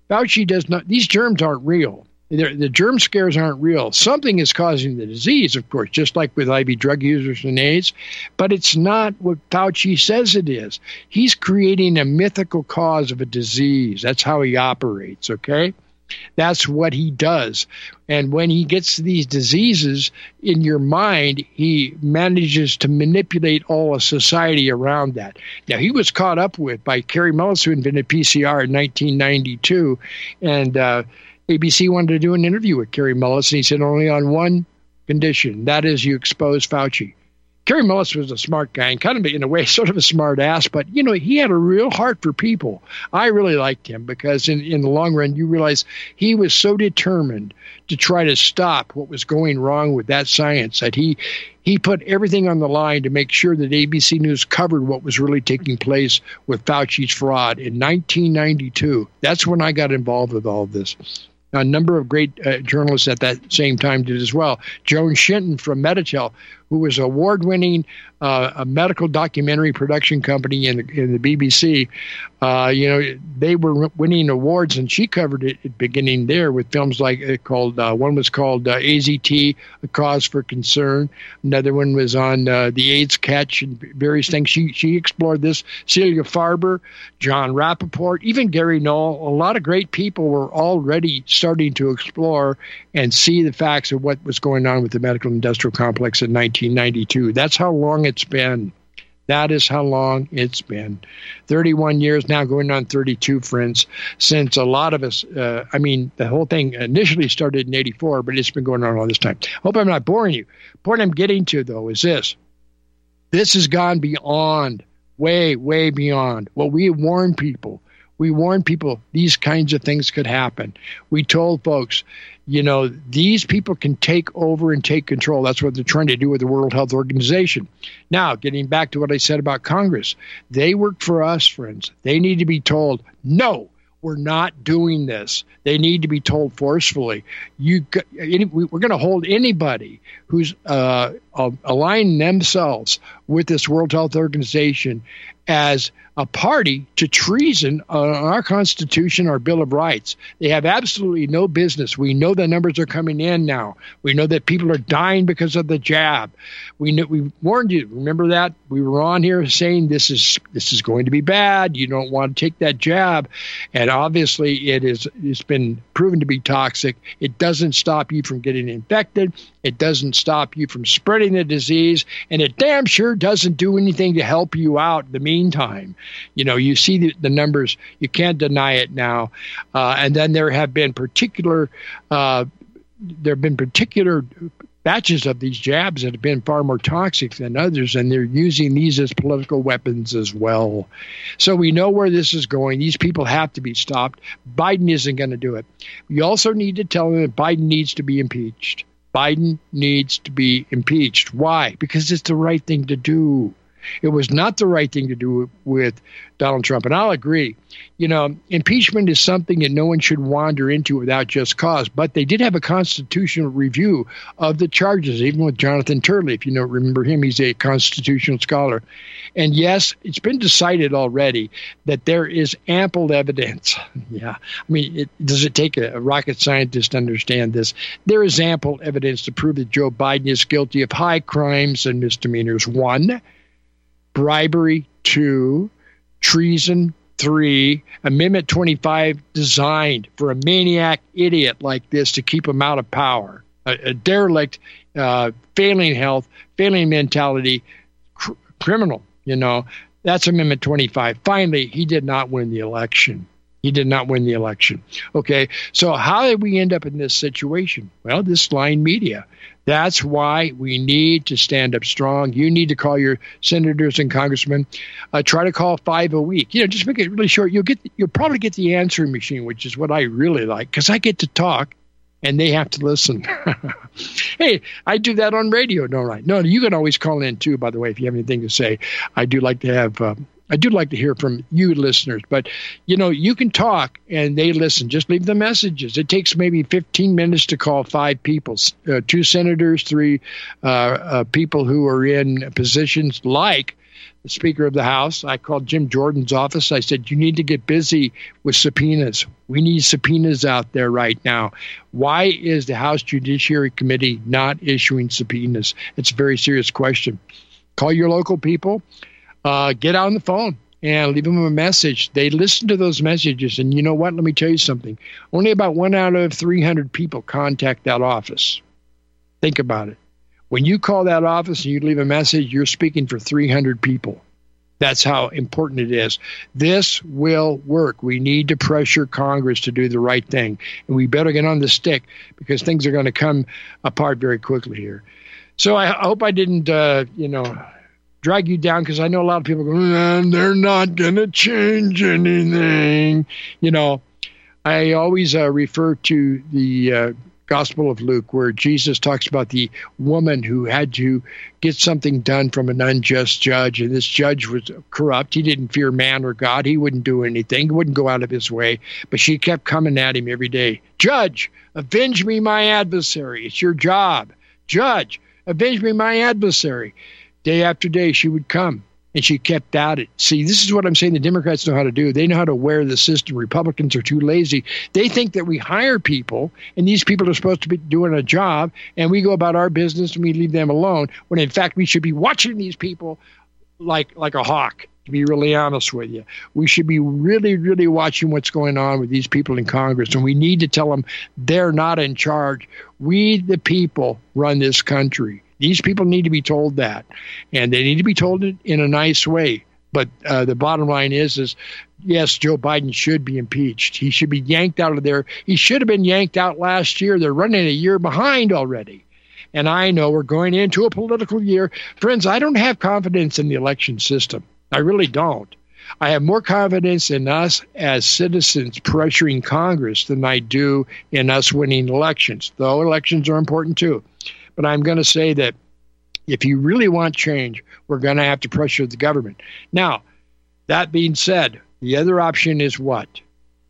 Fauci does not, these germs aren't real. They're, the germ scares aren't real. Something is causing the disease, of course, just like with IV drug users and AIDS, but it's not what Fauci says it is. He's creating a mythical cause of a disease. That's how he operates, okay? That's what he does. And when he gets these diseases in your mind, he manages to manipulate all of society around that. Now, he was caught up with by Kary Mullis, who invented PCR in 1992. And uh, ABC wanted to do an interview with Kary Mullis, and he said only on one condition that is, you expose Fauci. Kary Mullis was a smart guy and kind of, in a way, <laughs> sort of a smart ass, but, you know, he had a real heart for people. I really liked him because, in, in the long run, you realize he was so determined to try to stop what was going wrong with that science that he he put everything on the line to make sure that ABC News covered what was really taking place with Fauci's fraud in 1992. That's when I got involved with all of this a number of great uh, journalists at that same time did as well. Joan Shenton from Meditel, who was award winning uh, a medical documentary production company in the, in the BBC. Uh, you know, they were winning awards, and she covered it beginning there with films like uh, called uh, one was called uh, AZT, A Cause for Concern. Another one was on uh, the AIDS catch and various things. She she explored this. Celia Farber, John Rappoport, even Gary Null. A lot of great people were already starting to explore and see the facts of what was going on with the medical industrial complex in 1992. That's how long it's been. That is how long it's been. 31 years now, going on 32, friends, since a lot of us, uh, I mean, the whole thing initially started in 84, but it's been going on all this time. Hope I'm not boring you. Point I'm getting to, though, is this this has gone beyond, way, way beyond what we warned people. We warned people these kinds of things could happen. We told folks you know, these people can take over and take control. That's what they're trying to do with the World Health Organization. Now, getting back to what I said about Congress, they work for us, friends. They need to be told, no, we're not doing this. They need to be told forcefully. You, we're going to hold anybody who's uh, aligning themselves with this World Health Organization as a party to treason on our Constitution, our Bill of Rights. They have absolutely no business. We know the numbers are coming in now. We know that people are dying because of the jab. We know, we warned you. Remember that we were on here saying this is this is going to be bad. You don't want to take that jab, and obviously it is. It's been proven to be toxic. It doesn't stop you from getting infected. It doesn't stop you from spreading the disease, and it damn sure doesn't do anything to help you out in the meantime. You know, you see the, the numbers, you can't deny it now. Uh, and then there have been particular, uh, there have been particular batches of these jabs that have been far more toxic than others, and they're using these as political weapons as well. So we know where this is going. These people have to be stopped. Biden isn't going to do it. We also need to tell them that Biden needs to be impeached. Biden needs to be impeached. Why? Because it's the right thing to do. It was not the right thing to do with Donald Trump. And I'll agree. You know, impeachment is something that no one should wander into without just cause. But they did have a constitutional review of the charges, even with Jonathan Turley. If you know, remember him, he's a constitutional scholar. And yes, it's been decided already that there is ample evidence. <laughs> Yeah. I mean, it, does it take a, a rocket scientist to understand this? There is ample evidence to prove that Joe Biden is guilty of high crimes and misdemeanors. One, bribery. Two, treason. Three, Amendment 25 designed for a maniac idiot like this to keep him out of power. A, a derelict, uh, failing health, failing mentality, cr- criminal, you know. That's Amendment 25. Finally, he did not win the election. He did not win the election. Okay, so how did we end up in this situation? Well, this lying media. That's why we need to stand up strong. You need to call your senators and congressmen. Uh, try to call five a week. You know, just make it really short. You'll get, you'll probably get the answering machine, which is what I really like because I get to talk and they have to listen. <laughs> hey, I do that on radio, don't I? No, you can always call in too. By the way, if you have anything to say, I do like to have. Uh, I do like to hear from you listeners, but you know, you can talk and they listen. Just leave the messages. It takes maybe 15 minutes to call five people, uh, two senators, three uh, uh, people who are in positions like the Speaker of the House. I called Jim Jordan's office. I said, You need to get busy with subpoenas. We need subpoenas out there right now. Why is the House Judiciary Committee not issuing subpoenas? It's a very serious question. Call your local people uh, get on the phone and leave them a message. They listen to those messages, and you know what? Let me tell you something. Only about one out of 300 people contact that office. Think about it. When you call that office and you leave a message, you're speaking for 300 people. That's how important it is. This will work. We need to pressure Congress to do the right thing. And we better get on the stick because things are going to come apart very quickly here. So I hope I didn't, uh, you know, drag you down because I know a lot of people go, they're not going to change anything. You know, I always uh, refer to the uh, Gospel of Luke where Jesus talks about the woman who had to get something done from an unjust judge, and this judge was corrupt. He didn't fear man or God. He wouldn't do anything. He wouldn't go out of his way. But she kept coming at him every day. Judge, avenge me my adversary. It's your job. Judge, avenge me my adversary. Day after day, she would come and she kept at it. See, this is what I'm saying the Democrats know how to do. They know how to wear the system. Republicans are too lazy. They think that we hire people and these people are supposed to be doing a job and we go about our business and we leave them alone when in fact we should be watching these people like like a hawk to be really honest with you. We should be really, really watching what's going on with these people in Congress, and we need to tell them they're not in charge. We, the people, run this country. These people need to be told that, and they need to be told it in a nice way. But uh, the bottom line is, is yes, Joe Biden should be impeached. He should be yanked out of there. He should have been yanked out last year. They're running a year behind already. And I know we're going into a political year. Friends, I don't have confidence in the election system. I really don't. I have more confidence in us as citizens pressuring Congress than I do in us winning elections, though elections are important too. But I'm going to say that if you really want change, we're going to have to pressure the government. Now, that being said, the other option is what?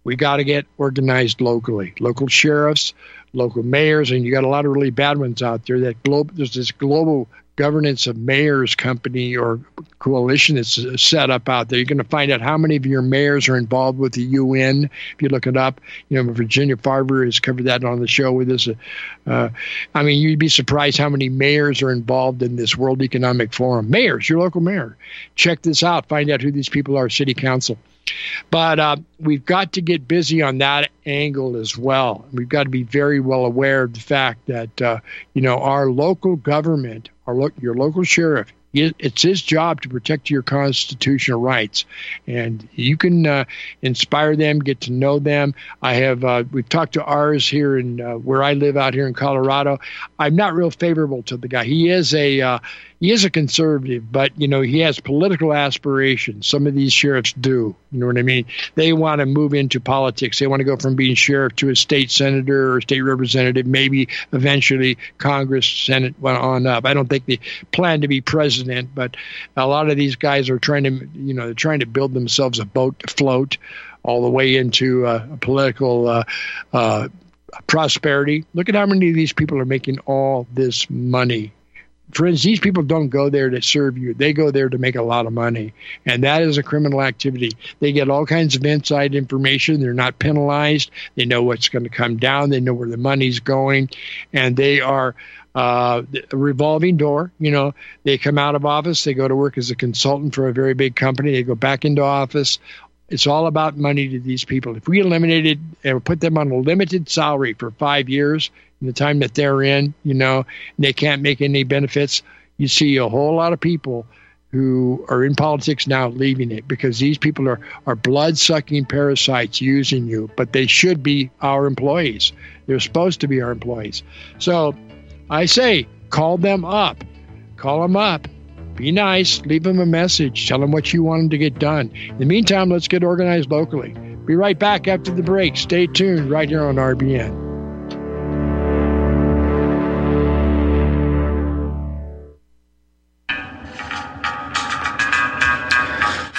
We got to get organized locally. Local sheriffs, local mayors, and you got a lot of really bad ones out there. That global, there's this global governance of mayors company or coalition that's set up out there. You're going to find out how many of your mayors are involved with the UN. If you look it up, you know Virginia Farber has covered that on the show with us. Uh, I mean, you'd be surprised how many mayors are involved in this World Economic Forum. Mayors, your local mayor. Check this out. Find out who these people are. City council. But uh, we've got to get busy on that angle as well. We've got to be very well aware of the fact that uh, you know our local government our lo- your local sheriff. It's his job to protect your constitutional rights, and you can uh, inspire them, get to know them. I have uh, we've talked to ours here in uh, where I live out here in Colorado. I'm not real favorable to the guy. He is a uh, he is a conservative, but you know he has political aspirations. Some of these sheriffs do. You know what I mean? They want to move into politics. They want to go from being sheriff to a state senator or state representative, maybe eventually Congress, Senate, went on up. I don't think they plan to be president, but a lot of these guys are trying to, you know, they're trying to build themselves a boat to float all the way into uh, political uh, uh, prosperity. Look at how many of these people are making all this money friends, these people don't go there to serve you. They go there to make a lot of money. And that is a criminal activity. They get all kinds of inside information. They're not penalized. They know what's going to come down. They know where the money's going. And they are uh, a revolving door. You know, they come out of office, they go to work as a consultant for a very big company, they go back into office. It's all about money to these people. If we eliminated and put them on a limited salary for five years, the time that they're in, you know, they can't make any benefits, you see a whole lot of people who are in politics now leaving it because these people are, are blood sucking parasites using you, but they should be our employees. They're supposed to be our employees. So I say, call them up. Call them up. Be nice. Leave them a message. Tell them what you want them to get done. In the meantime, let's get organized locally. Be right back after the break. Stay tuned right here on RBN.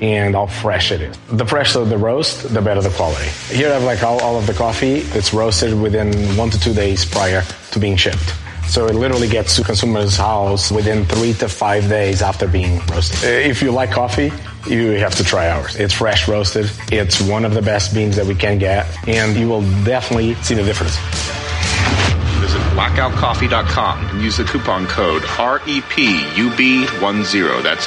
and how fresh it is. The fresher the roast, the better the quality. Here I have like all, all of the coffee. It's roasted within one to two days prior to being shipped. So it literally gets to consumer's house within three to five days after being roasted. Uh, if you like coffee, you have to try ours. It's fresh roasted. It's one of the best beans that we can get, and you will definitely see the difference. Visit blackoutcoffee.com and use the coupon code REPUB10. That's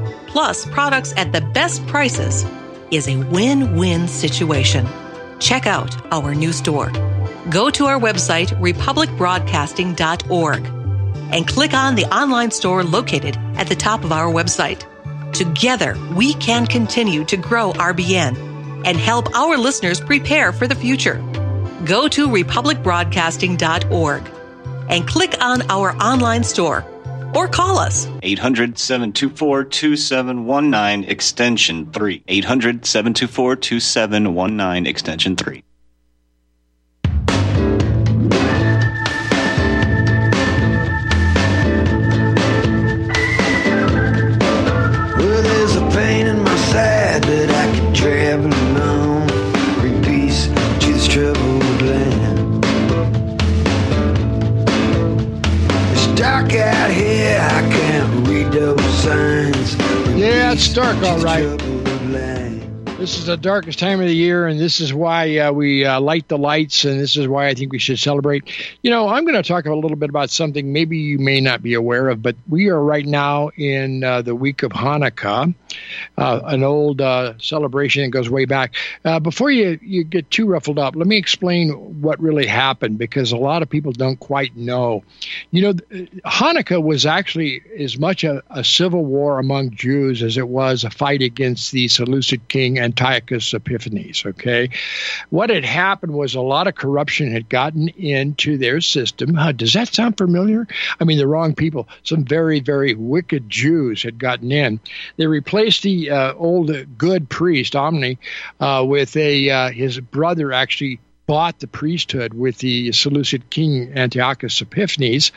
plus products at the best prices, is a win win situation. Check out our new store. Go to our website, republicbroadcasting.org, and click on the online store located at the top of our website. Together, we can continue to grow RBN and help our listeners prepare for the future. Go to republicbroadcasting.org and click on our online store or call us 800 724 2719 extension 3. 800 724 2719 extension 3. Well, there's it's dark, all right. This is the darkest time of the year, and this is why uh, we uh, light the lights, and this is why I think we should celebrate. You know, I'm going to talk a little bit about something maybe you may not be aware of, but we are right now in uh, the week of Hanukkah, uh, an old uh, celebration that goes way back. Uh, before you, you get too ruffled up, let me explain what really happened because a lot of people don't quite know. You know, Hanukkah was actually as much a, a civil war among Jews as it was a fight against the Seleucid king and Antiochus Epiphanes. Okay, what had happened was a lot of corruption had gotten into their system. Uh, does that sound familiar? I mean, the wrong people. Some very, very wicked Jews had gotten in. They replaced the uh, old good priest Omni uh, with a uh, his brother actually bought the priesthood with the Seleucid king Antiochus Epiphanes,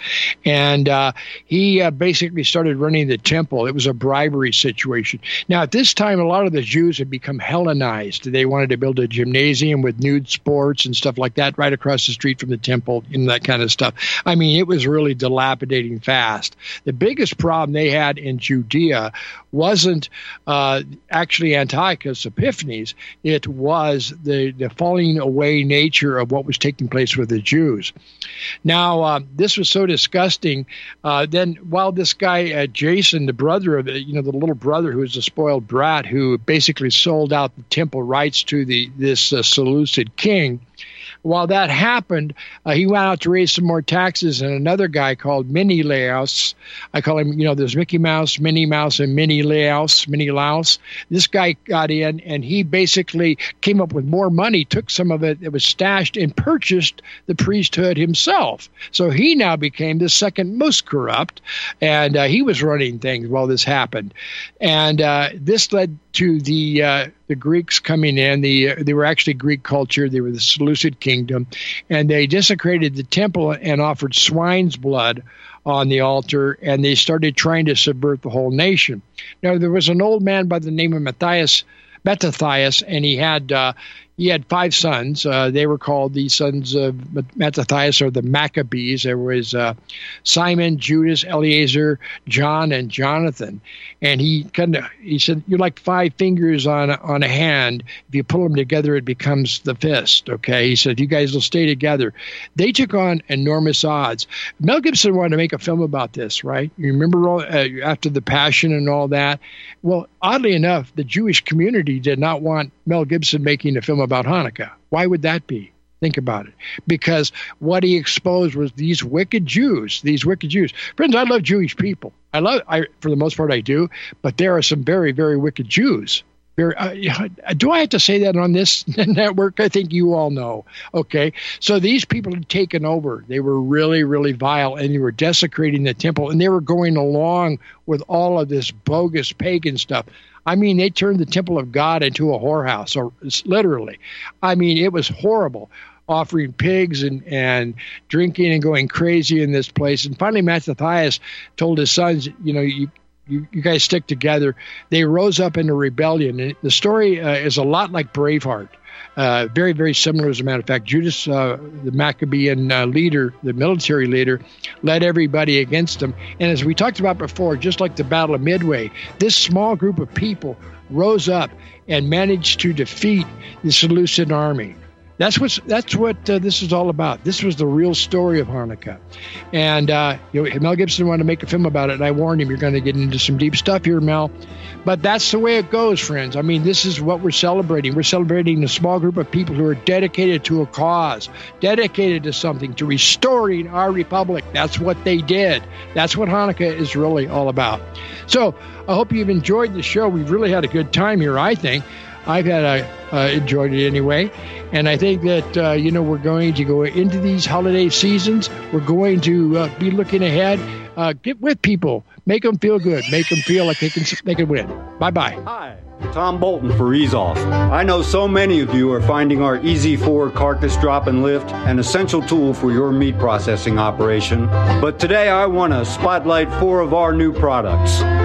and uh, he uh, basically started running the temple. It was a bribery situation. Now, at this time, a lot of the Jews had become Hellenized. They wanted to build a gymnasium with nude sports and stuff like that right across the street from the temple and that kind of stuff. I mean, it was really dilapidating fast. The biggest problem they had in Judea wasn't uh, actually Antiochus Epiphanes, it was the, the falling away nature of what was taking place with the Jews. Now, uh, this was so disgusting. Uh, then, while this guy, uh, Jason, the brother of the, you know, the little brother who was a spoiled brat who basically sold out the temple rights to the this uh, Seleucid king, while that happened, uh, he went out to raise some more taxes, and another guy called Menelaus, I call him, you know, there's Mickey Mouse, Minnie Mouse, and Menelaus, Minnie Laus. This guy got in, and he basically came up with more money, took some of it that was stashed, and purchased the priesthood himself. So he now became the second most corrupt, and uh, he was running things while this happened. And uh, this led to the uh, the Greeks coming in. The uh, they were actually Greek culture. They were the Seleucid kingdom, and they desecrated the temple and offered swine's blood on the altar, and they started trying to subvert the whole nation. Now there was an old man by the name of Matthias. Mattathias, and he had uh, he had five sons. Uh, they were called the sons of Mattathias or the Maccabees. There was uh, Simon, Judas, Eleazar, John, and Jonathan. And he kind of he said, "You're like five fingers on on a hand. If you pull them together, it becomes the fist." Okay, he said, "You guys will stay together." They took on enormous odds. Mel Gibson wanted to make a film about this, right? You remember all, uh, after the Passion and all that. Well, oddly enough, the Jewish community did not want Mel Gibson making a film about Hanukkah. Why would that be? Think about it. Because what he exposed was these wicked Jews, these wicked Jews. Friends, I love Jewish people. I love, I, for the most part, I do, but there are some very, very wicked Jews. Very, uh, do I have to say that on this <laughs> network? I think you all know. Okay. So these people had taken over. They were really, really vile and they were desecrating the temple and they were going along with all of this bogus pagan stuff. I mean, they turned the temple of God into a whorehouse, or literally. I mean, it was horrible, offering pigs and, and drinking and going crazy in this place. And finally, Mattathias told his sons, you know, you, you, you guys stick together. They rose up into rebellion. And the story uh, is a lot like Braveheart. Uh, very, very similar, as a matter of fact. Judas, uh, the Maccabean uh, leader, the military leader, led everybody against him. And as we talked about before, just like the Battle of Midway, this small group of people rose up and managed to defeat the Seleucid army. That's what that's what uh, this is all about. This was the real story of Hanukkah, and uh, you know, Mel Gibson wanted to make a film about it. And I warned him, "You're going to get into some deep stuff here, Mel." But that's the way it goes, friends. I mean, this is what we're celebrating. We're celebrating a small group of people who are dedicated to a cause, dedicated to something, to restoring our republic. That's what they did. That's what Hanukkah is really all about. So I hope you've enjoyed the show. We've really had a good time here. I think. I've had a, uh, enjoyed it anyway. And I think that, uh, you know, we're going to go into these holiday seasons. We're going to uh, be looking ahead. Uh, get with people. Make them feel good. Make them feel like they can, they can win. Bye bye. Hi. Tom Bolton for Ease Off. I know so many of you are finding our Easy 4 carcass drop and lift an essential tool for your meat processing operation. But today I want to spotlight four of our new products.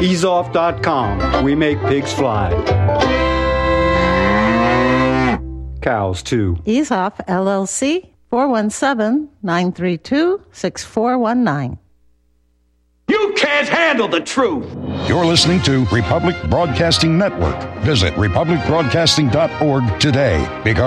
EaseOff.com. We make pigs fly. Cows, too. Ease Off LLC 417 932 6419. You can't handle the truth. You're listening to Republic Broadcasting Network. Visit republicbroadcasting.org today because